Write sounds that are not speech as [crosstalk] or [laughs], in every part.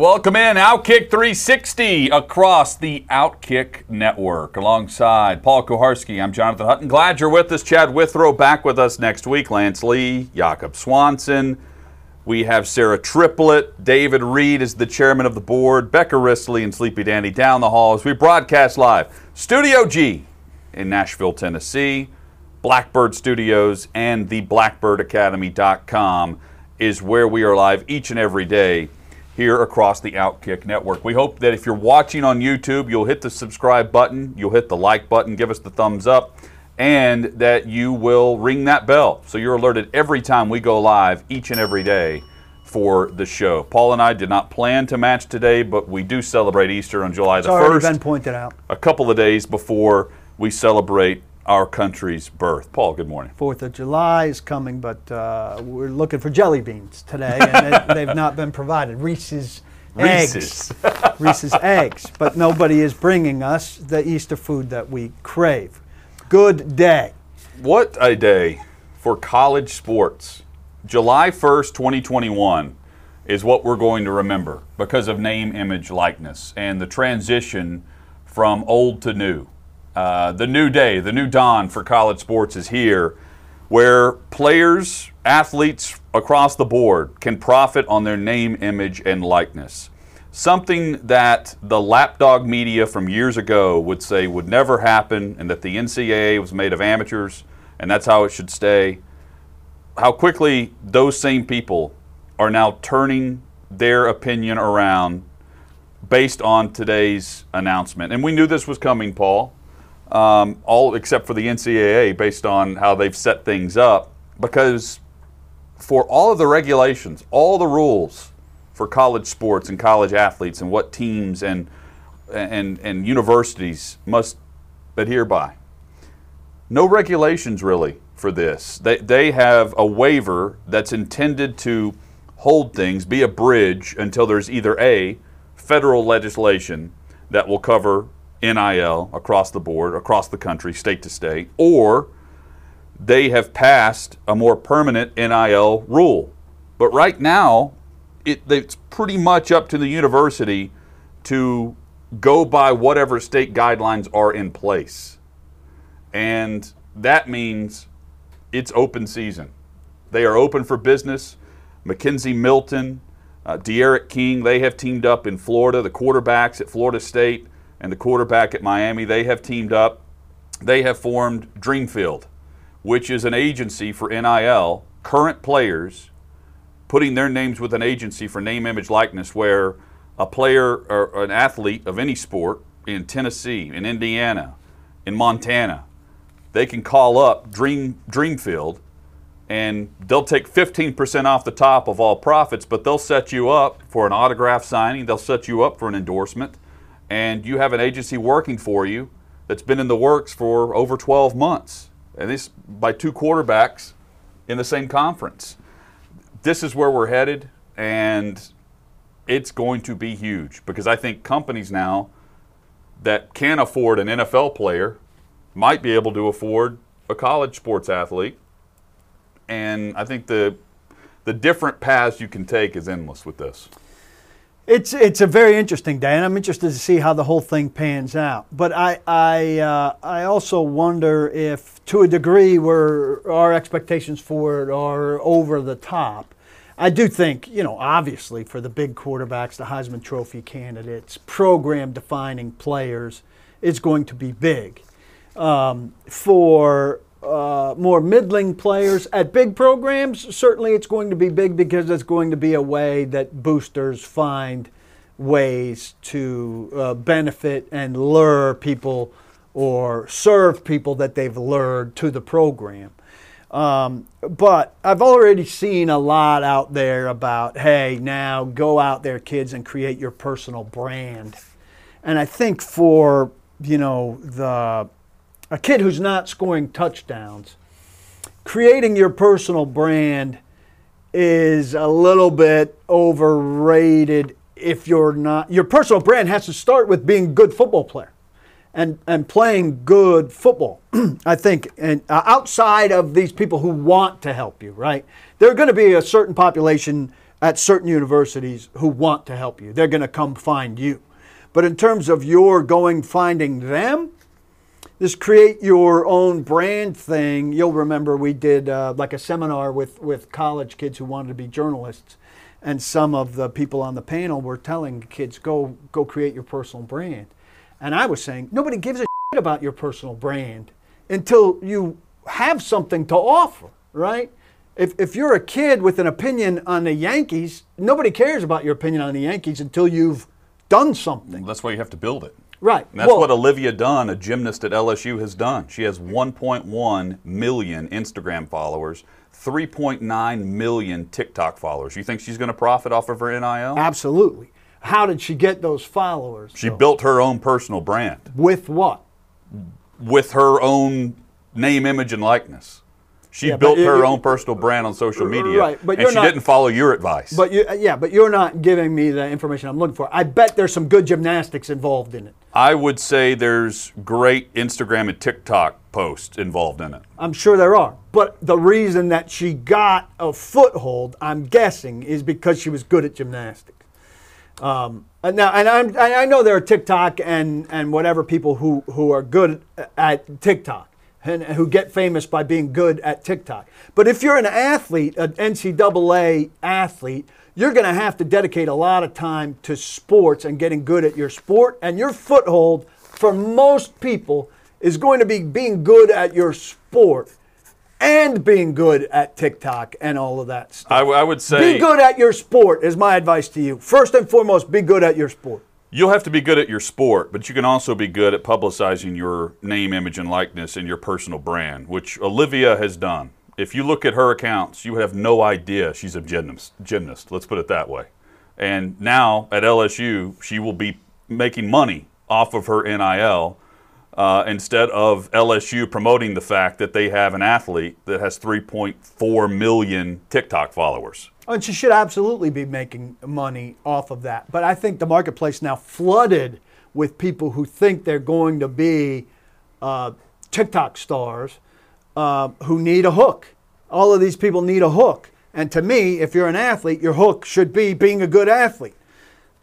Welcome in, Outkick 360 across the Outkick Network. Alongside Paul Kuharsky, I'm Jonathan Hutton. Glad you're with us. Chad Withrow back with us next week. Lance Lee, Jakob Swanson. We have Sarah Triplett. David Reed is the chairman of the board. Becca Risley and Sleepy Dandy down the hall as we broadcast live. Studio G in Nashville, Tennessee. Blackbird Studios and the blackbirdacademy.com is where we are live each and every day here across the Outkick Network. We hope that if you're watching on YouTube, you'll hit the subscribe button, you'll hit the like button, give us the thumbs up, and that you will ring that bell so you're alerted every time we go live each and every day for the show. Paul and I did not plan to match today, but we do celebrate Easter on July It's the already 1st, been pointed out. a couple of days before we celebrate our country's birth. Paul, good morning. Fourth of July is coming, but uh, we're looking for jelly beans today, and they, [laughs] they've not been provided. Reese's, Reese's. eggs, [laughs] Reese's eggs, but nobody is bringing us the Easter food that we crave. Good day. What a day for college sports. July 1st, 2021 is what we're going to remember because of name, image, likeness, and the transition from old to new. Uh, the new day, the new dawn for college sports is here, where players, athletes across the board can profit on their name, image, and likeness. Something that the lapdog media from years ago would say would never happen, and that the NCAA was made of amateurs, and that's how it should stay. How quickly those same people are now turning their opinion around based on today's announcement. And we knew this was coming, Paul um, all except for the NCAA, based on how they've set things up. Because for all of the regulations, all the rules for college sports and college athletes, and what teams and and and universities must adhere by, no regulations really for this. They they have a waiver that's intended to hold things, be a bridge until there's either a federal legislation that will cover NIL across the board, across the country, state to state, or they have passed a more permanent NIL rule. But right now, it, it's pretty much up to the university to go by whatever state guidelines are in place. And that means it's open season. They are open for business. McKenzie Milton, uh, D'Eriq King, they have teamed up in Florida. The quarterbacks at Florida State and the quarterback at Miami, they have teamed up. They have formed Dreamfield, which is an agency for NIL, current players putting their names with an agency for name, image, likeness, where a player or an athlete of any sport in Tennessee, in Indiana, in Montana, they can call up Dream Dreamfield and they'll take 15% off the top of all profits, but they'll set you up for an autograph signing, they'll set you up for an endorsement and you have an agency working for you that's been in the works for over 12 months, and this by two quarterbacks in the same conference. This is where we're headed, and it's going to be huge because I think companies now that can afford an NFL player might be able to afford a college sports athlete. And I think the the different paths you can take is endless with this. It's it's a very interesting day, and I'm interested to see how the whole thing pans out. But I I uh, I also wonder if, to a degree, where our expectations for it are over the top. I do think, you know, obviously for the big quarterbacks, the Heisman Trophy candidates, program defining players it's going to be big. Um, for uh, more middling players at big programs, certainly it's going to be big because it's going to be a way that boosters find ways to uh, benefit and lure people or serve people that they've lured to the program. Um, but I've already seen a lot out there about, hey, now go out there, kids, and create your personal brand. And I think for you know the a kid who's not scoring touchdowns, creating your personal brand is a little bit overrated if you're not your personal brand has to start with being a good football player and and playing good football. [clears throat] I think and uh, outside of these people who want to help you right? There're going to be a certain population at certain universities who want to help you. They're going to come find you. But in terms of your going finding them this create your own brand thing. You'll remember we did uh, like a seminar with with college kids who wanted to be journalists. And some of the people on the panel were telling kids go go create your personal brand. And i was saying nobody gives a shit about your personal brand until you have something to offer right? If, if you're a kid with an opinion on the yankees nobody cares about your opinion on the yankees until you've done something. That's why you have to build it. Right And that's Well, what Olivia Dunne, a gymnast at LSU, has done. She has 1.1 million Instagram followers, 3.9 million TikTok followers. You think she's going to profit off of her NIL? absolutely how did she get those followers She though? built her own personal brand with what with her own name, image, and likeness. She Yeah, built her own personal brand on social media, Right, but and she not- didn't follow your advice. But you, yeah, but you're not giving me the information I'm looking for. I bet there's some good gymnastics involved in it. I would say there's great Instagram and TikTok posts involved in it. I'm sure there are. But the reason that she got a foothold, I'm guessing, is because she was good at gymnastics. Um, and now, and I'm, I know there are TikTok and, and whatever people who, who are good at TikTok and who get famous by being good at TikTok. But if you're an athlete, an NCAA athlete, you're going to have to dedicate a lot of time to sports and getting good at your sport. And your foothold, for most people, is going to be being good at your sport and being good at TikTok and all of that stuff. I, w- I would say Be good at your sport is my advice to you. First and foremost, be good at your sport. You'll have to be good at your sport, but you can also be good at publicizing your name, image, and likeness and your personal brand, which Olivia has done. If you look at her accounts, you have no idea she's a gymnast. Gymnast, let's put it that way. And now at LSU, she will be making money off of her NIL uh, instead of LSU promoting the fact that they have an athlete that has 3.4 million TikTok followers. And she should absolutely be making money off of that. But I think the marketplace now flooded with people who think they're going to be uh, TikTok stars uh, who need a hook. All of these people need a hook. And to me, if you're an athlete, your hook should be being a good athlete.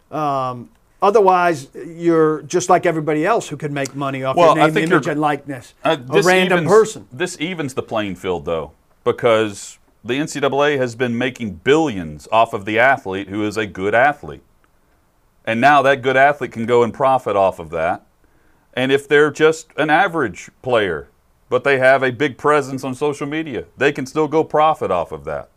Um, otherwise, you're just like everybody else who can make money off Well, your name, image, and likeness. Uh, a random evens, person. This evens the playing field, though, because the NCAA has been making billions off of the athlete who is a good athlete. And now that good athlete can go and profit off of that. And if they're just an average player, but they have a big presence on social media, they can still go profit off of that.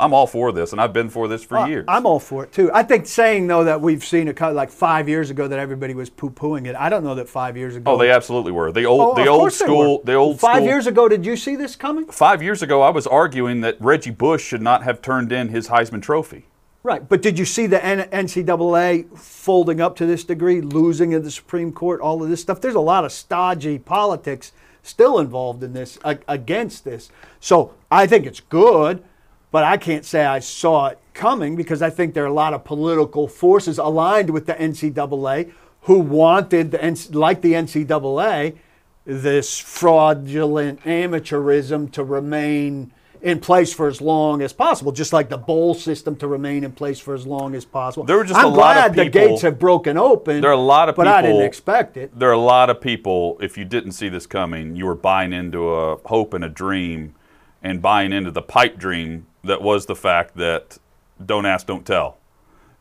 I'm all for this, and I've been for this for Uh, years. I'm all for it too. I think saying though that we've seen it like five years ago that everybody was poo-pooing it. I don't know that five years ago. oh, they absolutely were. The old, Oh, the old course they school, were. the old Five years ago, did you see this coming? Five years ago, I was arguing that Reggie Bush should not have turned in his Heisman Trophy. Right, but did you see the NCAA folding up to this degree, losing in the Supreme Court, all of this stuff? There's a lot of stodgy politics still involved in this against this. So I think it's good, but I can't say I saw it coming because I think there are a lot of political forces aligned with the NCAA who wanted the like the NCAA this fraudulent amateurism to remain in place for as long as possible, just like the bowl system to remain in place for as long as possible. There were just I'm a lot of glad the gates have broken open. There are a lot of people but I didn't expect it. There are a lot of people, if you didn't see this coming, you were buying into a hope and a dream and buying into the pipe dream that was the fact that don't ask, don't tell.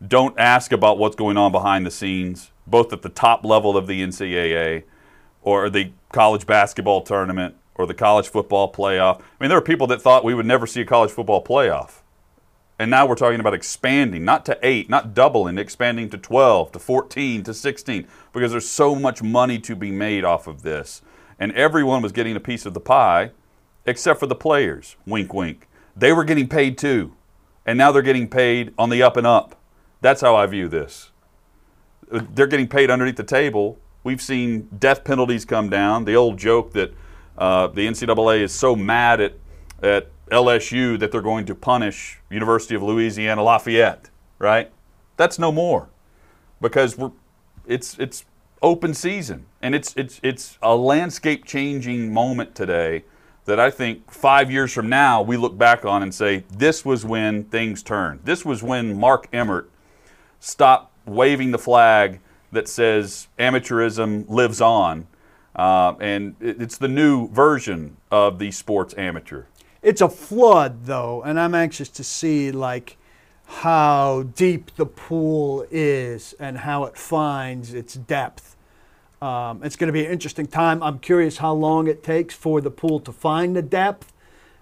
Don't ask about what's going on behind the scenes, both at the top level of the NCAA or the college basketball tournament or the college football playoff. I mean, there are people that thought we would never see a college football playoff. And now we're talking about expanding, not to eight, not doubling, expanding to 12, to 14, to 16, because there's so much money to be made off of this. And everyone was getting a piece of the pie, except for the players. Wink, wink. They were getting paid too, and now they're getting paid on the up and up. That's how I view this. They're getting paid underneath the table. We've seen death penalties come down. The old joke that uh, the NCAA is so mad at at LSU that they're going to punish University of Louisiana Lafayette, right? That's no more because we're it's it's open season and it's it's it's a landscape changing moment today that I think 5 years from now we look back on and say this was when things turned. This was when Mark Emmert stopped waving the flag that says amateurism lives on. Uh, and it's the new version of the sports amateur. It's a flood, though, and I'm anxious to see like how deep the pool is and how it finds its depth. Um, it's going to be an interesting time. I'm curious how long it takes for the pool to find the depth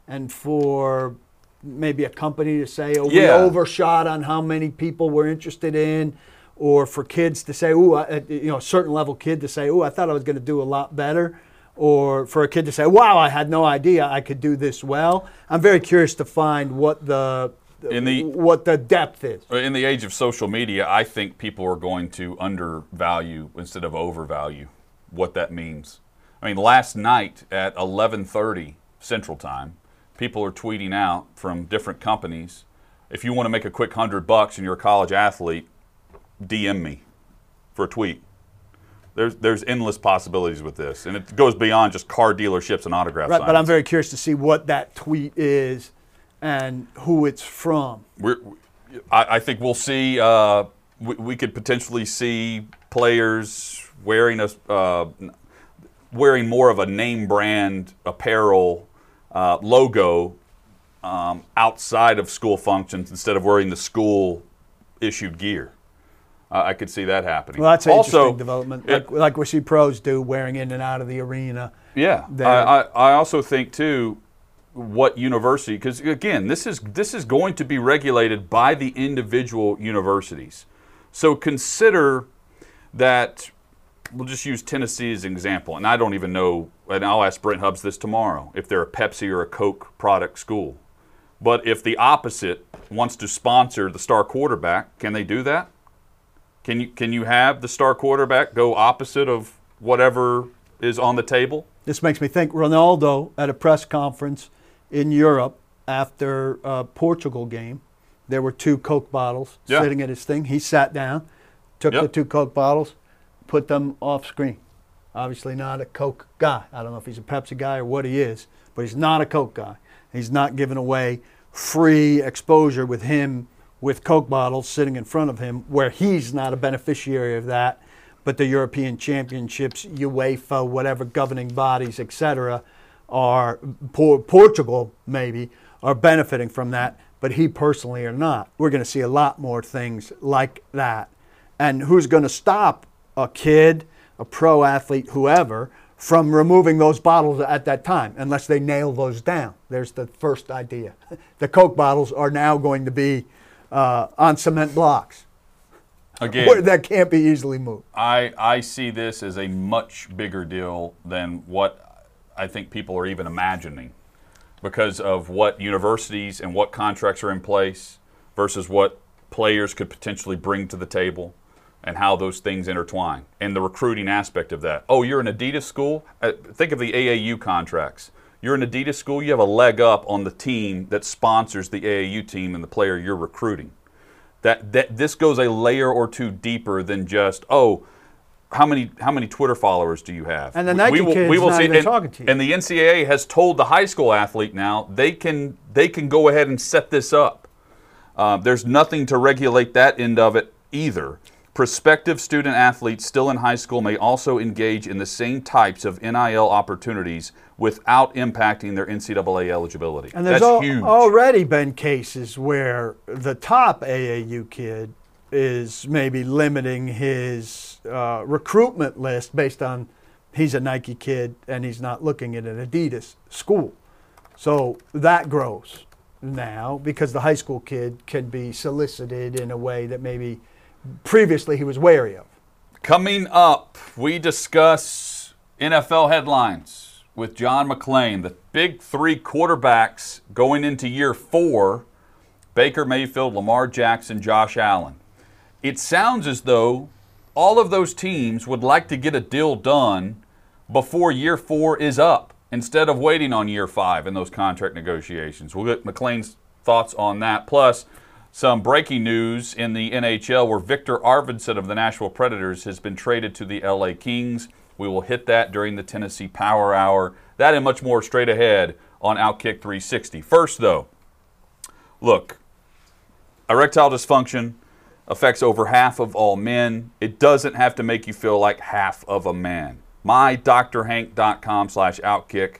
and for maybe a company to say, oh, Yeah. we overshot on how many people we're interested in, or for kids to say, oh, you know, a certain level kid to say, oh, I thought I was going to do a lot better. Or for a kid to say, wow, I had no idea I could do this well. I'm very curious to find what the, In the- what the depth is. In the age of social media, I think people are going to undervalue instead of overvalue what that means. I mean, last night at 11:30 Central Time, people are tweeting out from different companies, if you want to make a quick 100 bucks and you're a college athlete, DM me for a tweet. There's there's endless possibilities with this, and it goes beyond just car dealerships and autographs. Right, signs. but I'm very curious to see what that tweet is and who it's from. We're, I, I think we'll see. Uh, we, we could potentially see players wearing a uh, wearing more of a name brand apparel uh, logo um, outside of school functions instead of wearing the school issued gear. I could see that happening. Well, that's an also, interesting development, it- like, like we see pros do, wearing in and out of the arena. Yeah. I, I, I also think too, what university? Because again, this is this is going to be regulated by the individual universities. So consider that. We'll just use Tennessee as an example, and I don't even know. And I'll ask Brent Hubbs this tomorrow if they're a Pepsi or a Coke product school. But if the opposite wants to sponsor the star quarterback, can they do that? Can you can you have the star quarterback go opposite of whatever is on the table? This makes me think Ronaldo at a press conference in Europe after a Portugal game. There were two Coke bottles Yeah. sitting at his thing. He sat down, took the two Coke bottles, put them off screen. Obviously, not a Coke guy. I don't know if he's a Pepsi guy or what he is, but he's not a Coke guy. He's not giving away free exposure with him with Coke bottles sitting in front of him, where he's not a beneficiary of that, but the European Championships, UEFA, whatever governing bodies, etc., are Portugal maybe are benefiting from that, but he personally are not. We're going to see a lot more things like that. And who's going to stop a kid, a pro athlete, whoever, from removing those bottles at that time, unless they nail those down? There's the first idea. [laughs] The Coke bottles are now going to be uh, on cement blocks Again, that can't be easily moved. I, I see this as a much bigger deal than what I think people are even imagining because of what universities and what contracts are in place versus what players could potentially bring to the table and how those things intertwine and the recruiting aspect of that. Oh, you're an Adidas school? Uh, think of the AAU contracts. You're an Adidas school, you have a leg up on the team that sponsors the AAU team and the player you're recruiting that, that this goes a layer or two deeper than just oh how many how many Twitter followers do you have? And the Nike kid's not even and, talking to you. And the NCAA has told the high school athlete now they can they can go ahead and set this up. Uh, there's nothing to regulate that end of it either. Prospective student athletes still in high school may also engage in the same types of NIL opportunities without impacting their NCAA eligibility. And there's That's al- huge. already been cases where the top AAU kid is maybe limiting his uh, recruitment list based on he's a Nike kid and he's not looking at an Adidas school. So that grows now because the high school kid can be solicited in a way that maybe previously he was wary of. Coming up, we discuss NFL headlines. with John McClain, the big three quarterbacks going into year four Baker Mayfield, Lamar Jackson, Josh Allen. It sounds as though all of those teams would like to get a deal done before year four is up instead of waiting on year five in those contract negotiations. We'll get McClain's thoughts on that. Plus, some breaking news in the NHL where Viktor Arvidsson of the Nashville Predators has been traded to the LA Kings. We will hit that during the Tennessee Power Hour. That and much more straight ahead on Outkick 360. First, though, look, erectile dysfunction affects over half of all men. It doesn't have to make you feel like half of a man. MyDrHank.com slash Outkick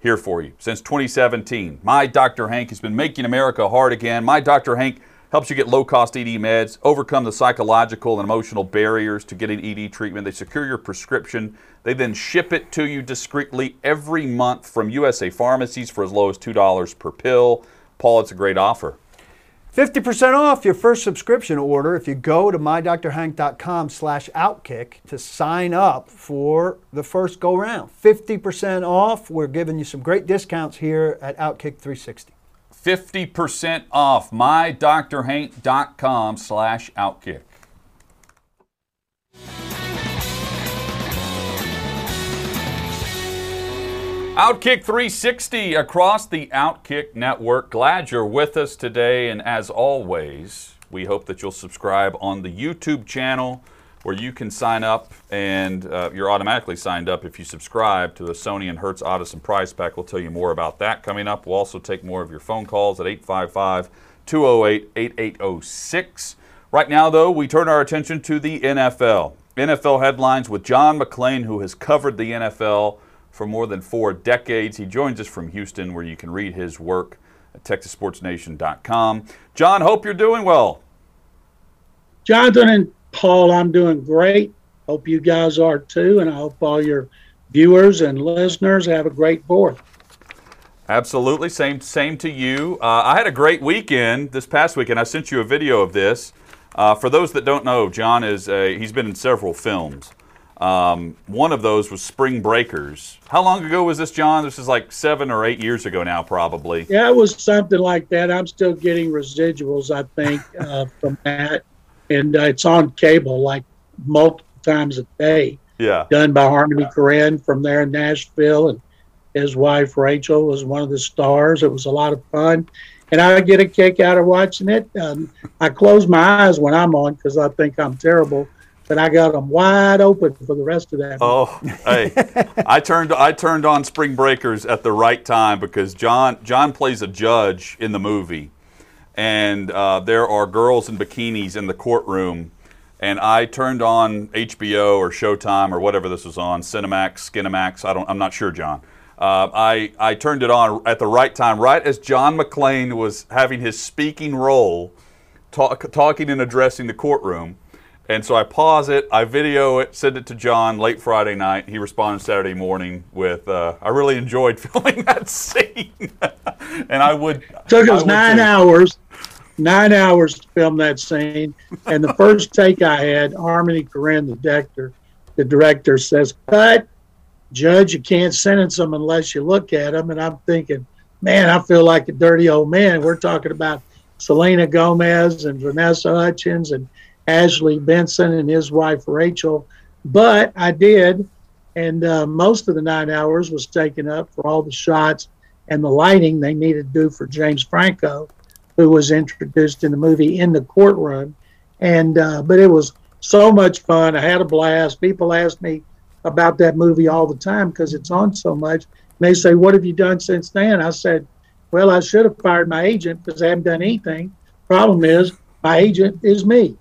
here for you since 2017. My Dr. Hank has been making America hard again. My Dr. Hank helps you get low cost ED meds, overcome the psychological and emotional barriers to getting ED treatment. They secure your prescription. They then ship it to you discreetly every month from USA pharmacies for as low as $2 per pill. Paul, it's a great offer. 50% off your first subscription order if you go to mydrhank.com slash outkick to sign up for the first go round. 50% off. We're giving you some great discounts here at Outkick 360. 50% off mydrhank.com slash outkick. Outkick 360 across the Outkick network. Glad you're with us today. And as always, we hope that you'll subscribe on the YouTube channel where you can sign up and uh, you're automatically signed up if you subscribe to the Sony and Hertz Audison Prize Pack. We'll tell you more about that coming up. We'll also take more of your phone calls at 855 208 8806. Right now, though, we turn our attention to the NFL. NFL headlines with John McClain, who has covered the NFL for more than four decades. He joins us from Houston, where you can read his work at TexasSportsNation.com. John, hope you're doing well. Jonathan and Paul, I'm doing great. Hope you guys are too, and I hope all your viewers and listeners have a great fourth. Absolutely, same same to you. Uh, I had a great weekend this past weekend. I sent you a video of this. Uh, for those that don't know, John is a, he's been in several films. Um, one of those was Spring Breakers. How long ago was this, John? This is like seven or eight years ago now, probably. Yeah, it was something like that. I'm still getting residuals, I think, [laughs] uh, from that, and uh, it's on cable like multiple times a day. Yeah. Done by Harmony Korine from there in Nashville, and his wife Rachel was one of the stars. It was a lot of fun, and I get a kick out of watching it. Um, I close my eyes when I'm on because I think I'm terrible but I got them wide open for the rest of that. Oh, hey, [laughs] I turned I turned on Spring Breakers at the right time because John John plays a judge in the movie, and uh, there are girls in bikinis in the courtroom, and I turned on HBO or Showtime or whatever this was on Cinemax, Skinemax. I don't I'm not sure, John. Uh, I I turned it on at the right time, right as John McClain was having his speaking role, talk, talking and addressing the courtroom and so I pause it, I video it, send it to John late Friday night. He responded Saturday morning with, uh, "I really enjoyed [laughs] filming that scene," [laughs] and I would took us nine too. hours, nine hours to film that scene. And the first take I had, Harmony Korine, the director, the director says, "Cut, Judge, you can't sentence them unless you look at them." And I'm thinking, man, I feel like a dirty old man. We're talking about Selena Gomez and Vanessa Hudgens and Ashley Benson and his wife Rachel. But I did, and uh, most of the nine hours was taken up for all the shots and the lighting they needed to do for James Franco, who was introduced in the movie in the courtroom. And uh, but it was so much fun. I had a blast. People ask me about that movie all the time because it's on so much. And they say, "What have you done since then?" I said, "Well, I should have fired my agent because I haven't done anything. Problem is, my agent is me."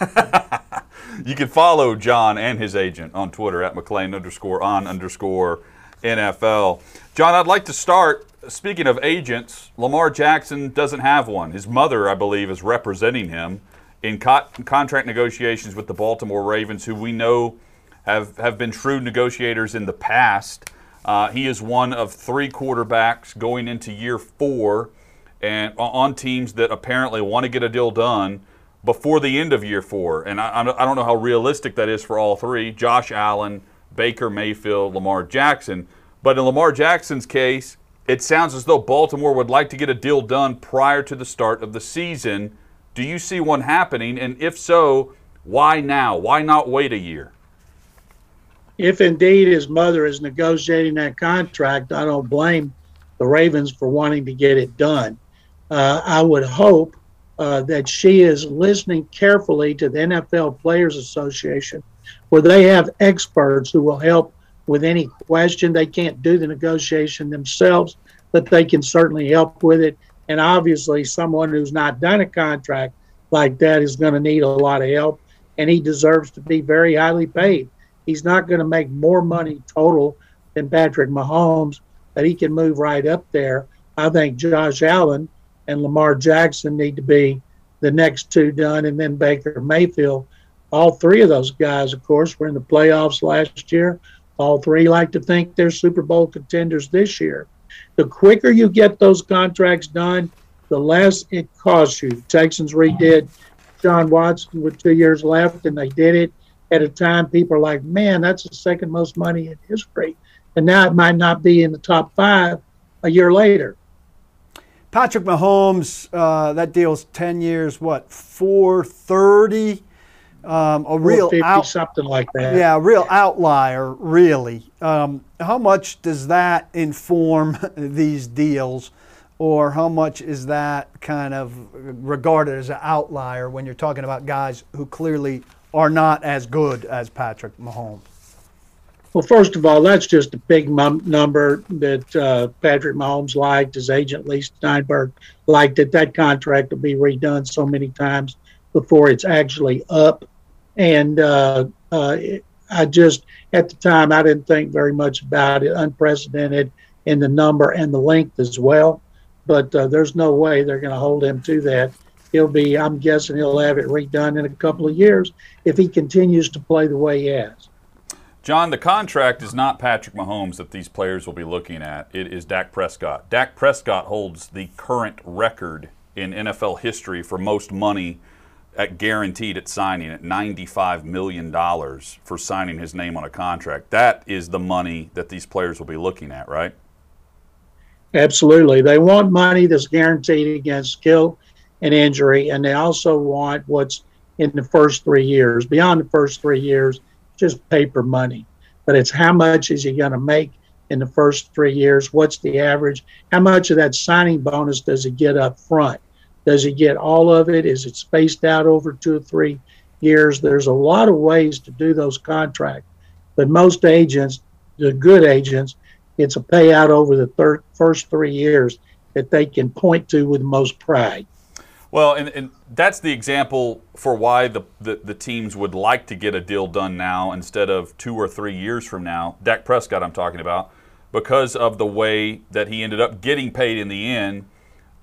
[laughs] you can follow John and his agent on Twitter at McClain underscore on underscore NFL. John, I'd like to start. Speaking of agents, Lamar Jackson doesn't have one. His mother, I believe, is representing him in co- contract negotiations with the Baltimore Ravens, who we know have, have been shrewd negotiators in the past. Uh, he is one of three quarterbacks going into year four and on teams that apparently want to get a deal done before the end of year four. And I, I don't know how realistic that is for all three Josh Allen, Baker Mayfield, Lamar Jackson. But in Lamar Jackson's case, it sounds as though Baltimore would like to get a deal done prior to the start of the season. Do you see one happening? And if so, why now? Why not wait a year? If indeed his mother is negotiating that contract, I don't blame the Ravens for wanting to get it done. Uh, I would hope uh, that she is listening carefully to the NFL Players Association, where they have experts who will help with any question. They can't do the negotiation themselves, but they can certainly help with it. And obviously, someone who's not done a contract like that is going to need a lot of help, and he deserves to be very highly paid. He's not going to make more money total than Patrick Mahomes, but he can move right up there. I think Josh Allen and Lamar Jackson need to be the next two done, and then Baker Mayfield. All three of those guys, of course, were in the playoffs last year. All three like to think they're Super Bowl contenders this year. The quicker you get those contracts done, the less it costs you. Texans redid John Watson with two years left, and they did it at a time people are like, man, that's the second most money in history. And now it might not be in the top five a year later. Patrick Mahomes, uh, that deal's 10 years, what, 430? Um, a real out, something like that. Yeah, a real outlier, really. Um, how much does that inform [laughs] these deals, or how much is that kind of regarded as an outlier when you're talking about guys who clearly are not as good as Patrick Mahomes? Well, first of all, that's just a big mum- number that uh, Patrick Mahomes liked. His agent, Leigh Steinberg, liked it. That contract will be redone so many times before it's actually up. And uh, uh, I just, at the time, I didn't think very much about it. Unprecedented in the number and the length as well. But uh, there's no way they're going to hold him to that. He'll be, I'm guessing he'll have it redone in a couple of years if he continues to play the way he has. John, the contract is not Patrick Mahomes that these players will be looking at. It is Dak Prescott. Dak Prescott holds the current record in NFL history for most money at guaranteed at signing at $95 million for signing his name on a contract. That is the money that these players will be looking at, right? Absolutely. They want money that's guaranteed against skill and injury, and they also want what's in the first three years. Beyond the first three years, just paper money. But it's how much is he going to make in the first three years? What's the average? How much of that signing bonus does he get up front? Does he get all of it? Is it spaced out over two or three years? There's a lot of ways to do those contracts. But most agents, the good agents, it's a payout over the thir- first three years that they can point to with most pride. Well, and, and that's the example for why the, the, the, teams would like to get a deal done now instead of two or three years from now. Dak Prescott, I'm talking about, because of the way that he ended up getting paid in the end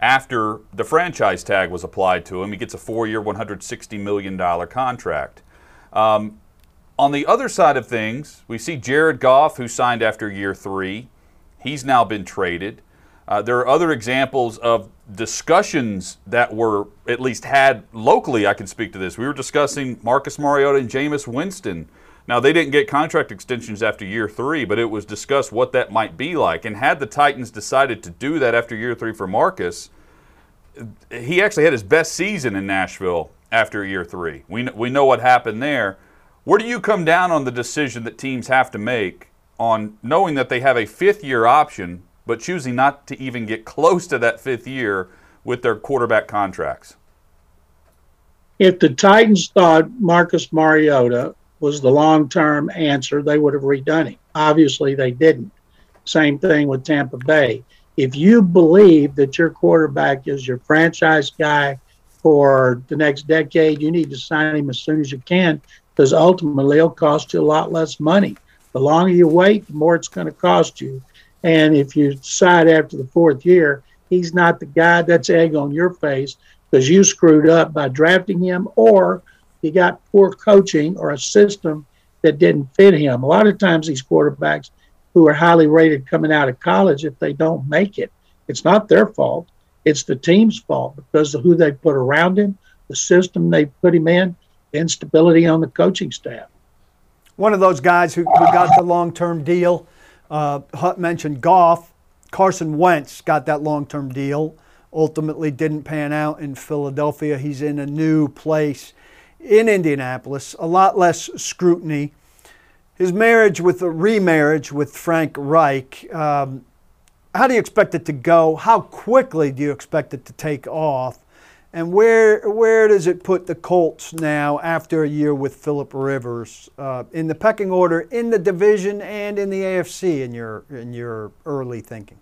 after the franchise tag was applied to him. He gets a four year, $160 million contract. Um, on the other side of things, we see Jared Goff, who signed after year three. He's now been traded. Uh, there are other examples of discussions that were at least had locally. I can speak to this. We were discussing Marcus Mariota and Jameis Winston. Now, they didn't get contract extensions after year three, but it was discussed what that might be like. And had the Titans decided to do that after year three for Marcus, he actually had his best season in Nashville after year three. We, we know what happened there. Where do you come down on the decision that teams have to make on knowing that they have a fifth year option but choosing not to even get close to that fifth year with their quarterback contracts? If the Titans thought Marcus Mariota was the long term answer, they would have redone it. Obviously, they didn't. Same thing with Tampa Bay. If you believe that your quarterback is your franchise guy for the next decade, you need to sign him as soon as you can because ultimately it'll cost you a lot less money. The longer you wait, the more it's going to cost you. And if you decide after the fourth year, he's not the guy, that's egg on your face because you screwed up by drafting him or you got poor coaching or a system that didn't fit him. A lot of times, these quarterbacks who are highly rated coming out of college, if they don't make it, it's not their fault. It's the team's fault because of who they put around him, the system they put him in, the instability on the coaching staff. One of those guys who, who got the long term deal Uh, Hutt mentioned Goff. Carson Wentz got that long term deal. Ultimately, didn't pan out in Philadelphia. He's in a new place in Indianapolis, a lot less scrutiny. His marriage with a remarriage with Frank Reich, um, how do you expect it to go? How quickly do you expect it to take off? And where where does it put the Colts now after a year with Philip Rivers uh, in the pecking order in the division and in the AFC in your in your early thinking?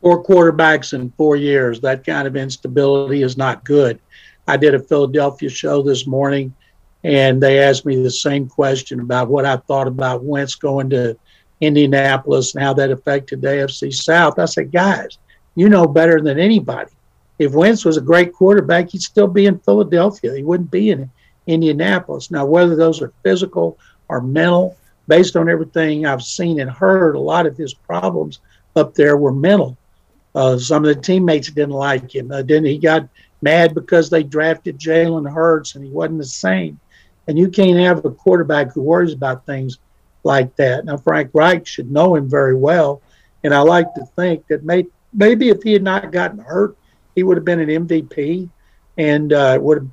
Four quarterbacks in four years. That kind of instability is not good. I did a Philadelphia show this morning, and they asked me the same question about what I thought about Wentz going to Indianapolis and how that affected the AFC South. I said, guys, you know better than anybody. If Wentz was a great quarterback, he'd still be in Philadelphia. He wouldn't be in Indianapolis. Now, whether those are physical or mental, based on everything I've seen and heard, a lot of his problems up there were mental. Uh, some of the teammates didn't like him. Uh, then he got mad because they drafted Jalen Hurts and he wasn't the same. And you can't have a quarterback who worries about things like that. Now, Frank Reich should know him very well. And I like to think that may, maybe if he had not gotten hurt, he would have been an MVP and uh, would have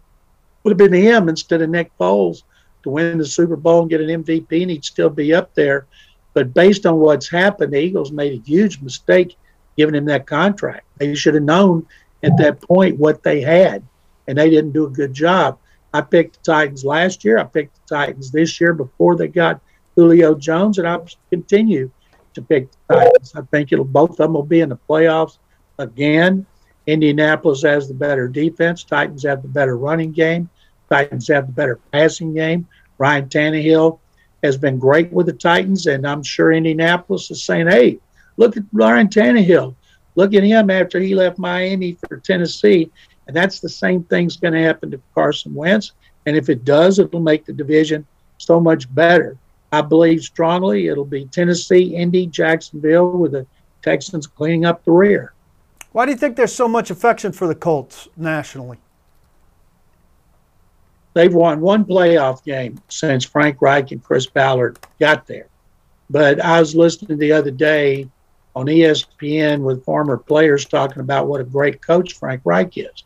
would have been him instead of Nick Foles to win the Super Bowl and get an MVP, and he'd still be up there. But based on what's happened, the Eagles made a huge mistake giving him that contract. They should have known at that point what they had, and they didn't do a good job. I picked the Titans last year. I picked the Titans this year before they got Julio Jones, and I continue to pick the Titans. I think it'll both of them will be in the playoffs again. Indianapolis has the better defense. Titans have the better running game. Titans have the better passing game. Ryan Tannehill has been great with the Titans, and I'm sure Indianapolis is saying, "Hey, look at Ryan Tannehill. Look at him after he left Miami for Tennessee." And that's the same thing's going to happen to Carson Wentz. And if it does, it'll make the division so much better. I believe strongly it'll be Tennessee, Indy, Jacksonville, with the Texans cleaning up the rear. Why do you think there's so much affection for the Colts nationally? They've won one playoff game since Frank Reich and Chris Ballard got there. But I was listening the other day on ESPN with former players talking about what a great coach Frank Reich is.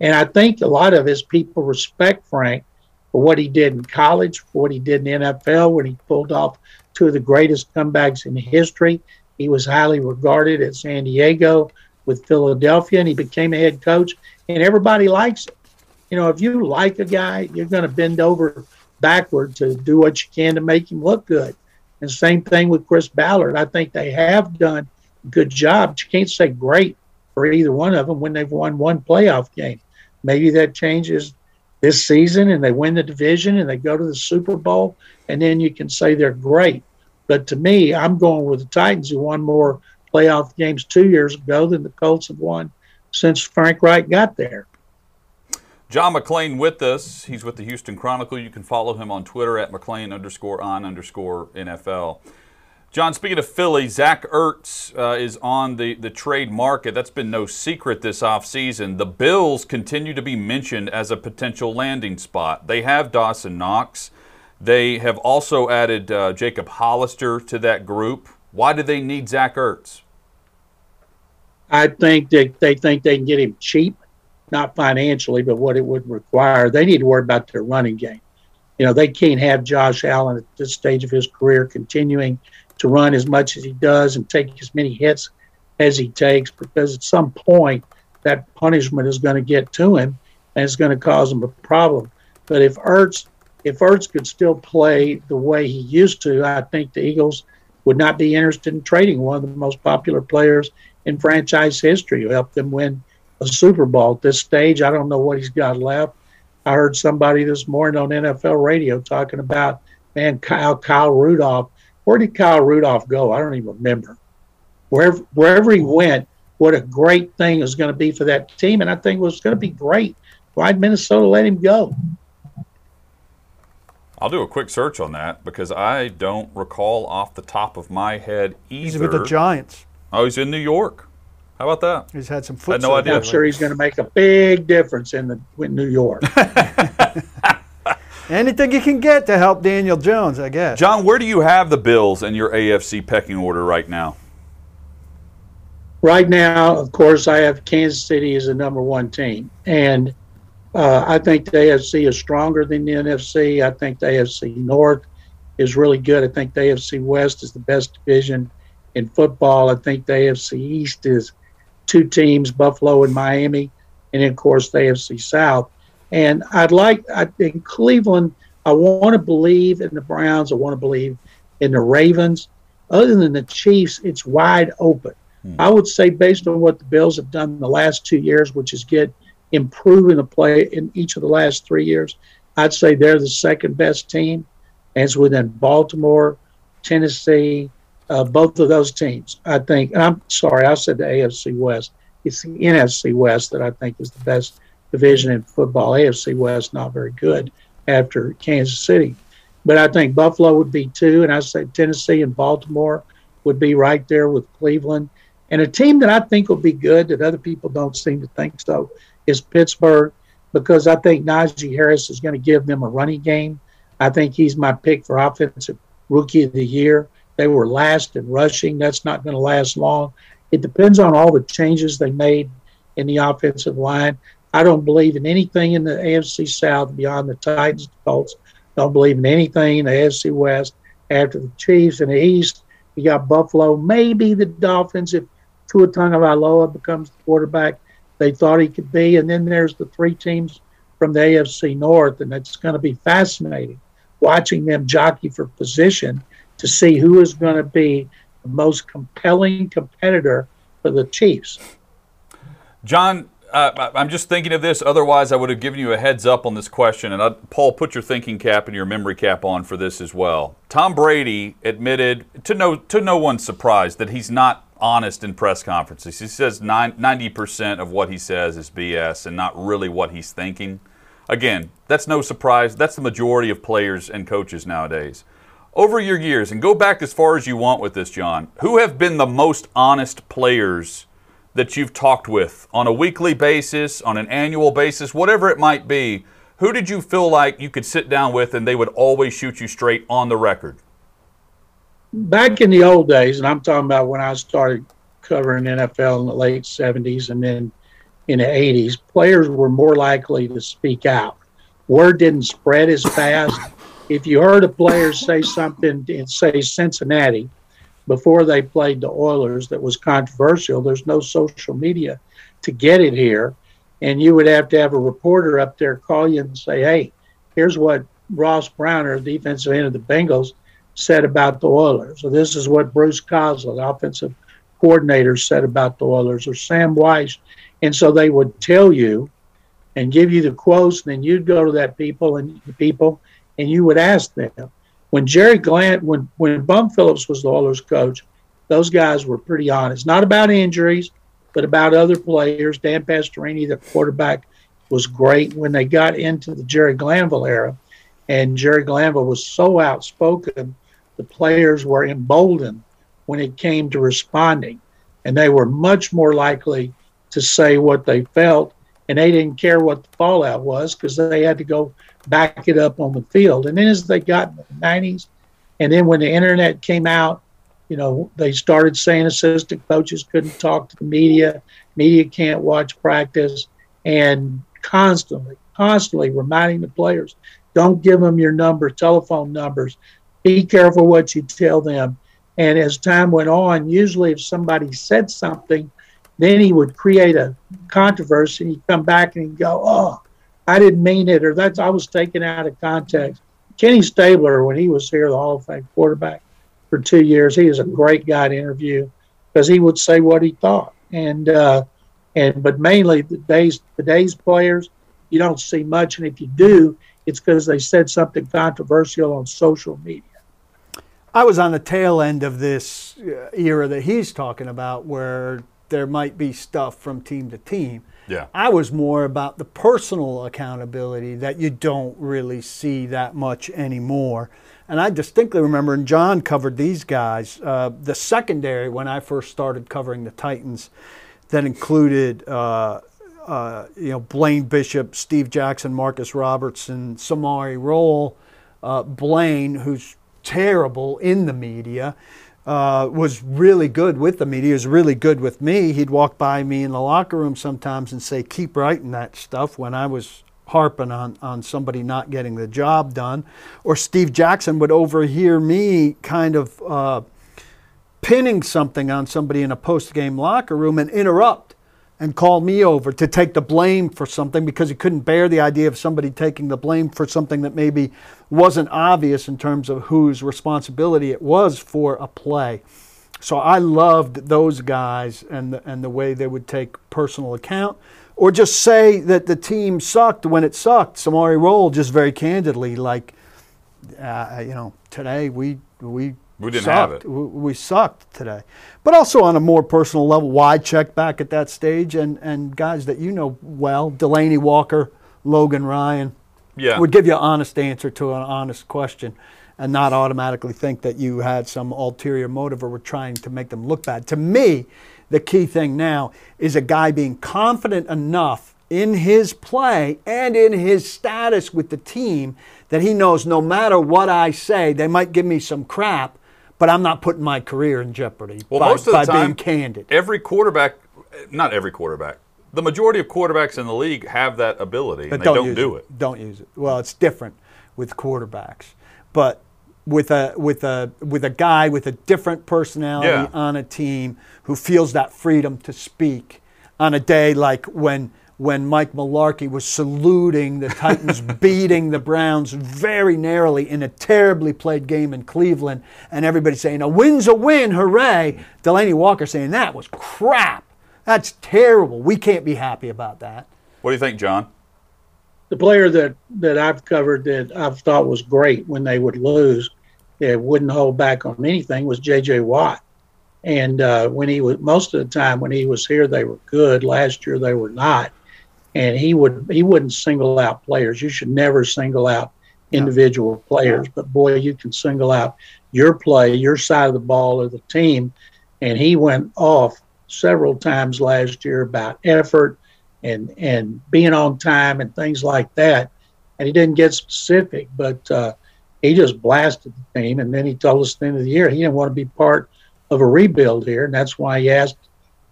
And I think a lot of his people respect Frank for what he did in college, for what he did in the NFL when he pulled off two of the greatest comebacks in history. He was highly regarded at San Diego, with Philadelphia, and he became a head coach, and everybody likes it. You know, if you like a guy, you're going to bend over backward to do what you can to make him look good. And same thing with Chris Ballard. I think they have done a good job. But you can't say great for either one of them when they've won one playoff game. Maybe that changes this season and they win the division and they go to the Super Bowl, and then you can say they're great. But to me, I'm going with the Titans who won more playoff games two years ago than the Colts have won since Frank Reich got there. John McClain with us. He's with the Houston Chronicle. You can follow him on Twitter at McClain underscore on underscore NFL. John, speaking of Philly, Zach Ertz uh, is on the, the trade market. That's been no secret this offseason. The Bills continue to be mentioned as a potential landing spot. They have Dawson Knox. They have also added uh, Jacob Hollister to that group. Why do they need Zach Ertz? I think that they think they can get him cheap, not financially, but what it would require. They need to worry about their running game. You know, they can't have Josh Allen at this stage of his career continuing to run as much as he does and take as many hits as he takes because at some point that punishment is going to get to him and it's going to cause him a problem. But if Ertz if Ertz could still play the way he used to, I think the Eagles would not be interested in trading one of the most popular players in franchise history who helped them win a Super Bowl. At this stage, I don't know what he's got left. I heard somebody this morning on NFL radio talking about, man, Kyle, Kyle Rudolph. Where did Kyle Rudolph go? I don't even remember. Wherever, wherever he went, what a great thing is going to be for that team. And I think it was going to be great. Why'd Minnesota let him go? I'll do a quick search on that because I don't recall off the top of my head either. He's with the Giants. Oh, he's in New York. How about that? He's had some foot. no idea. I'm sure he's going to make a big difference in the in New York. [laughs] [laughs] Anything you can get to help Daniel Jones, I guess. John, where do you have the Bills in your AFC pecking order right now? Right now, of course, I have Kansas City as the number one team. And uh, I think the AFC is stronger than the NFC. I think the AFC North is really good. I think the AFC West is the best division in football. I think the AFC East is two teams, Buffalo and Miami, and then, of course, the AFC South. And I'd like, I, in Cleveland, I want to believe in the Browns. I want to believe in the Ravens. Other than the Chiefs, it's wide open. Hmm. I would say, based on what the Bills have done in the last two years, which is get improving the play in each of the last three years, I'd say they're the second best team. And it's within Baltimore, Tennessee, uh, both of those teams. I think, I'm sorry, I said the AFC West. It's the NFC West that I think is the best division in football. AFC West not very good after Kansas City, but I think Buffalo would be two, and I say Tennessee and Baltimore would be right there with Cleveland. And a team that I think will be good that other people don't seem to think so is Pittsburgh, because I think Najee Harris is going to give them a running game. I think he's my pick for offensive rookie of the year. They were last in rushing. That's not going to last long. It depends on all the changes they made in the offensive line. I don't believe in anything in the AFC South beyond the Titans, Colts. Don't believe in anything in the AFC West after the Chiefs. In the East, you got Buffalo, maybe the Dolphins if Tua Tagovailoa becomes the quarterback they thought he could be. And then there's the three teams from the AFC North, and it's going to be fascinating watching them jockey for position to see who is going to be the most compelling competitor for the Chiefs. John, uh, I'm just thinking of this. Otherwise, I would have given you a heads up on this question. And I'd, Paul, put your thinking cap and your memory cap on for this as well. Tom Brady admitted, to no to no one's surprise, that he's not honest in press conferences. He says 90% of what he says is BS and not really what he's thinking. Again, that's no surprise. That's the majority of players and coaches nowadays. Over your years, and go back as far as you want with this, John, who have been the most honest players? that you've talked with on a weekly basis, on an annual basis, whatever it might be, who did you feel like you could sit down with and they would always shoot you straight on the record? Back in the old days, and I'm talking about when I started covering NFL in the late 70s and then in the 80s, players were more likely to speak out. Word didn't spread as fast. If you heard a player say something in, say, Cincinnati, before they played the Oilers that was controversial. There's no social media to get it here. And you would have to have a reporter up there call you and say, hey, here's what Ross Browner, defensive end of the Bengals, said about the Oilers. So this is what Bruce Coslet, offensive coordinator, said about the Oilers, or Sam Weiss. And so they would tell you and give you the quotes, and then you'd go to that people and people, and you would ask them, when Jerry Glant, when when Bum Phillips was the Oilers coach, those guys were pretty honest. Not about injuries, but about other players. Dan Pastorini, the quarterback, was great when they got into the Jerry Glanville era, and Jerry Glanville was so outspoken, the players were emboldened when it came to responding, and they were much more likely to say what they felt, and they didn't care what the fallout was because they had to go back it up on the field. And then as they got in the 90s, and then when the internet came out, you know, they started saying assistant coaches couldn't talk to the media, media can't watch practice, and constantly, constantly reminding the players, don't give them your number, telephone numbers. Be careful what you tell them. And as time went on, usually if somebody said something, then he would create a controversy. and He'd come back and he'd go, "Oh, I didn't mean it, or that's I was taken out of context. Kenny Stabler, when he was here, the Hall of Fame quarterback for two years, he was a great guy to interview because he would say what he thought. And uh, and but mainly the days the days players, you don't see much, and if you do, it's because they said something controversial on social media. I was on the tail end of this uh, era that he's talking about, where there might be stuff from team to team yeah. I was more about the personal accountability that you don't really see that much anymore. And I distinctly remember, and John covered these guys, uh, the secondary when I first started covering the Titans, that included uh, uh, you know, Blaine Bishop, Steve Jackson, Marcus Robertson, Samari Rolle, uh, Blaine, who's terrible in the media, uh, was really good with the media. He was really good with me. He'd walk by me in the locker room sometimes and say, "Keep writing that stuff." When I was harping on on somebody not getting the job done, or Steve Jackson would overhear me kind of uh, pinning something on somebody in a post game locker room and interrupt and call me over to take the blame for something because he couldn't bear the idea of somebody taking the blame for something that maybe wasn't obvious in terms of whose responsibility it was for a play. So I loved those guys and the, and the way they would take personal account or just say that the team sucked when it sucked. Samari Rolle just very candidly like uh, you know, today we we we didn't sucked. have it. We sucked today. But also on a more personal level, why check back at that stage and, and guys that you know well, Delanie Walker, Logan Ryan, Yeah. would give you an honest answer to an honest question and not automatically think that you had some ulterior motive or were trying to make them look bad. To me, the key thing now is a guy being confident enough in his play and in his status with the team that he knows no matter what I say, they might give me some crap, but I'm not putting my career in jeopardy Well, by, most of the by time, being candid. Every quarterback, not every quarterback, the majority of quarterbacks in the league have that ability, and they don't, do it. Don't use it. Well, it's different with quarterbacks, but with a with a with a guy with a different personality Yeah. on a team who feels that freedom to speak on a day like when when Mike Mularkey was saluting the Titans [laughs] beating the Browns very narrowly in a terribly played game in Cleveland, and everybody saying a win's a win, hooray! Delanie Walker saying that was crap. That's terrible. We can't be happy about that. What do you think, John? the player that that I've covered that I've thought was great when they would lose, that wouldn't hold back on anything was J.J. Watt. And uh, when he was most of the time when he was here, they were good. Last year they were not. And he would he wouldn't single out players. You should never single out individual players, but boy, you can single out your play, your side of the ball, or the team. And he went off several times last year about effort and and being on time and things like that. And he didn't get specific, but uh, he just blasted the team. And then he told us at the end of the year he didn't want to be part of a rebuild here, and that's why he asked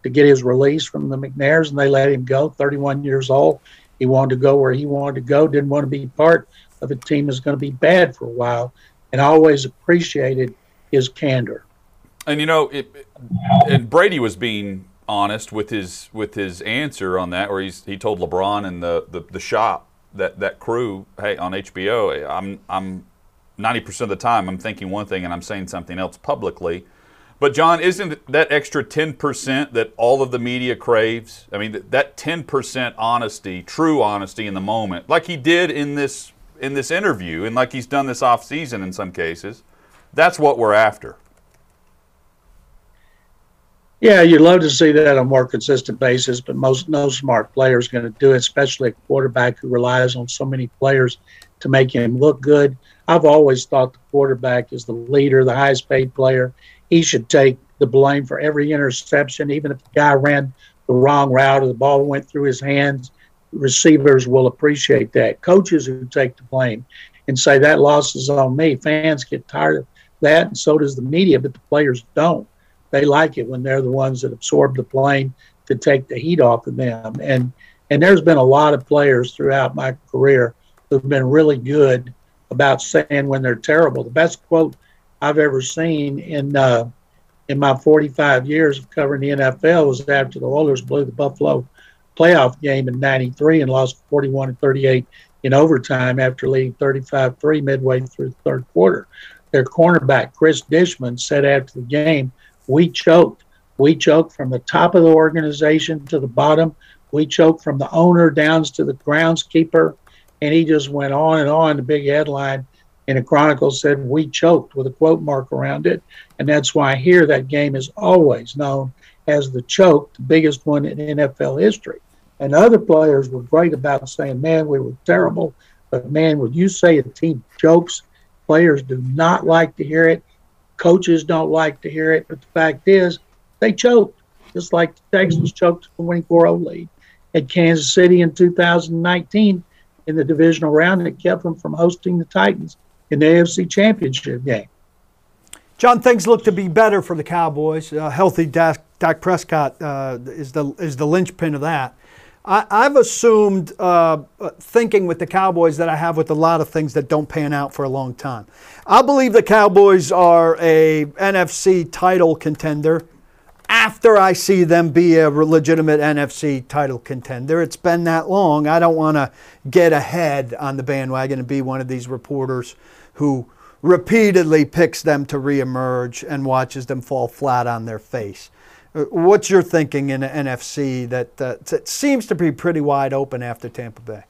to get his release from the McNairs, and they let him go. 31 years old, he wanted to go where he wanted to go. Didn't want to be part of a team that's going to be bad for a while, and always appreciated his candor. And you know, it, and Brady was being honest with his with his answer on that, where he's he told LeBron and the, the, the shop that that crew, hey, on HBO, I'm I'm ninety percent of the time I'm thinking one thing and I'm saying something else publicly. But John, isn't that extra ten percent that all of the media craves? I mean, that ten percent honesty, true honesty in the moment, like he did in this in this interview, and like he's done this off season in some cases. That's what we're after. Yeah, you'd love to see that on a more consistent basis, but most no smart player is going to do it, especially a quarterback who relies on so many players to make him look good. I've always thought the quarterback is the leader, the highest paid player. He should take the blame for every interception, even if the guy ran the wrong route or the ball went through his hands. Receivers will appreciate that. Coaches who take the blame and say that loss is on me. Fans get tired of that, and so does the media, but the players don't they like it when they're the ones that absorb the blame to take the heat off of them. And and there's been a lot of players throughout my career who've been really good about saying when they're terrible. The best quote I've ever seen in uh, in my 45 years of covering the NFL was after the Oilers blew the Buffalo playoff game in '93 and lost 41 to 38 in overtime after leading 35-3 midway through the third quarter. Their cornerback Chris Dishman said after the game we choked. We choked from the top of the organization to the bottom. We choked from the owner down to the groundskeeper. And he just went on and on. The big headline in the Chronicle said, We choked with a quote mark around it. And that's why here that game is always known as the choke, the biggest one in NFL history. And other players were great about saying, Man, we were terrible. But man, when you say a team chokes, players do not like to hear it. Coaches don't like to hear it, but the fact is, they choked, just like the Texans choked the 24 0 lead. at Kansas City in 2019 in the divisional round that kept them from hosting the Titans in the AFC Championship game. John, things look to be better for the Cowboys. Uh, healthy Dak, Dak Prescott uh, is the is the linchpin of that. I, have assumed uh, thinking with the Cowboys that I have with a lot of things that don't pan out for a long time. I believe the Cowboys are a NFC title contender after I see them be a legitimate NFC title contender. It's been that long. I don't want to get ahead on the bandwagon and be one of these reporters who repeatedly picks them to reemerge and watches them fall flat on their face. Uh, what's your thinking in the NFC that, uh, that seems to be pretty wide open after Tampa Bay?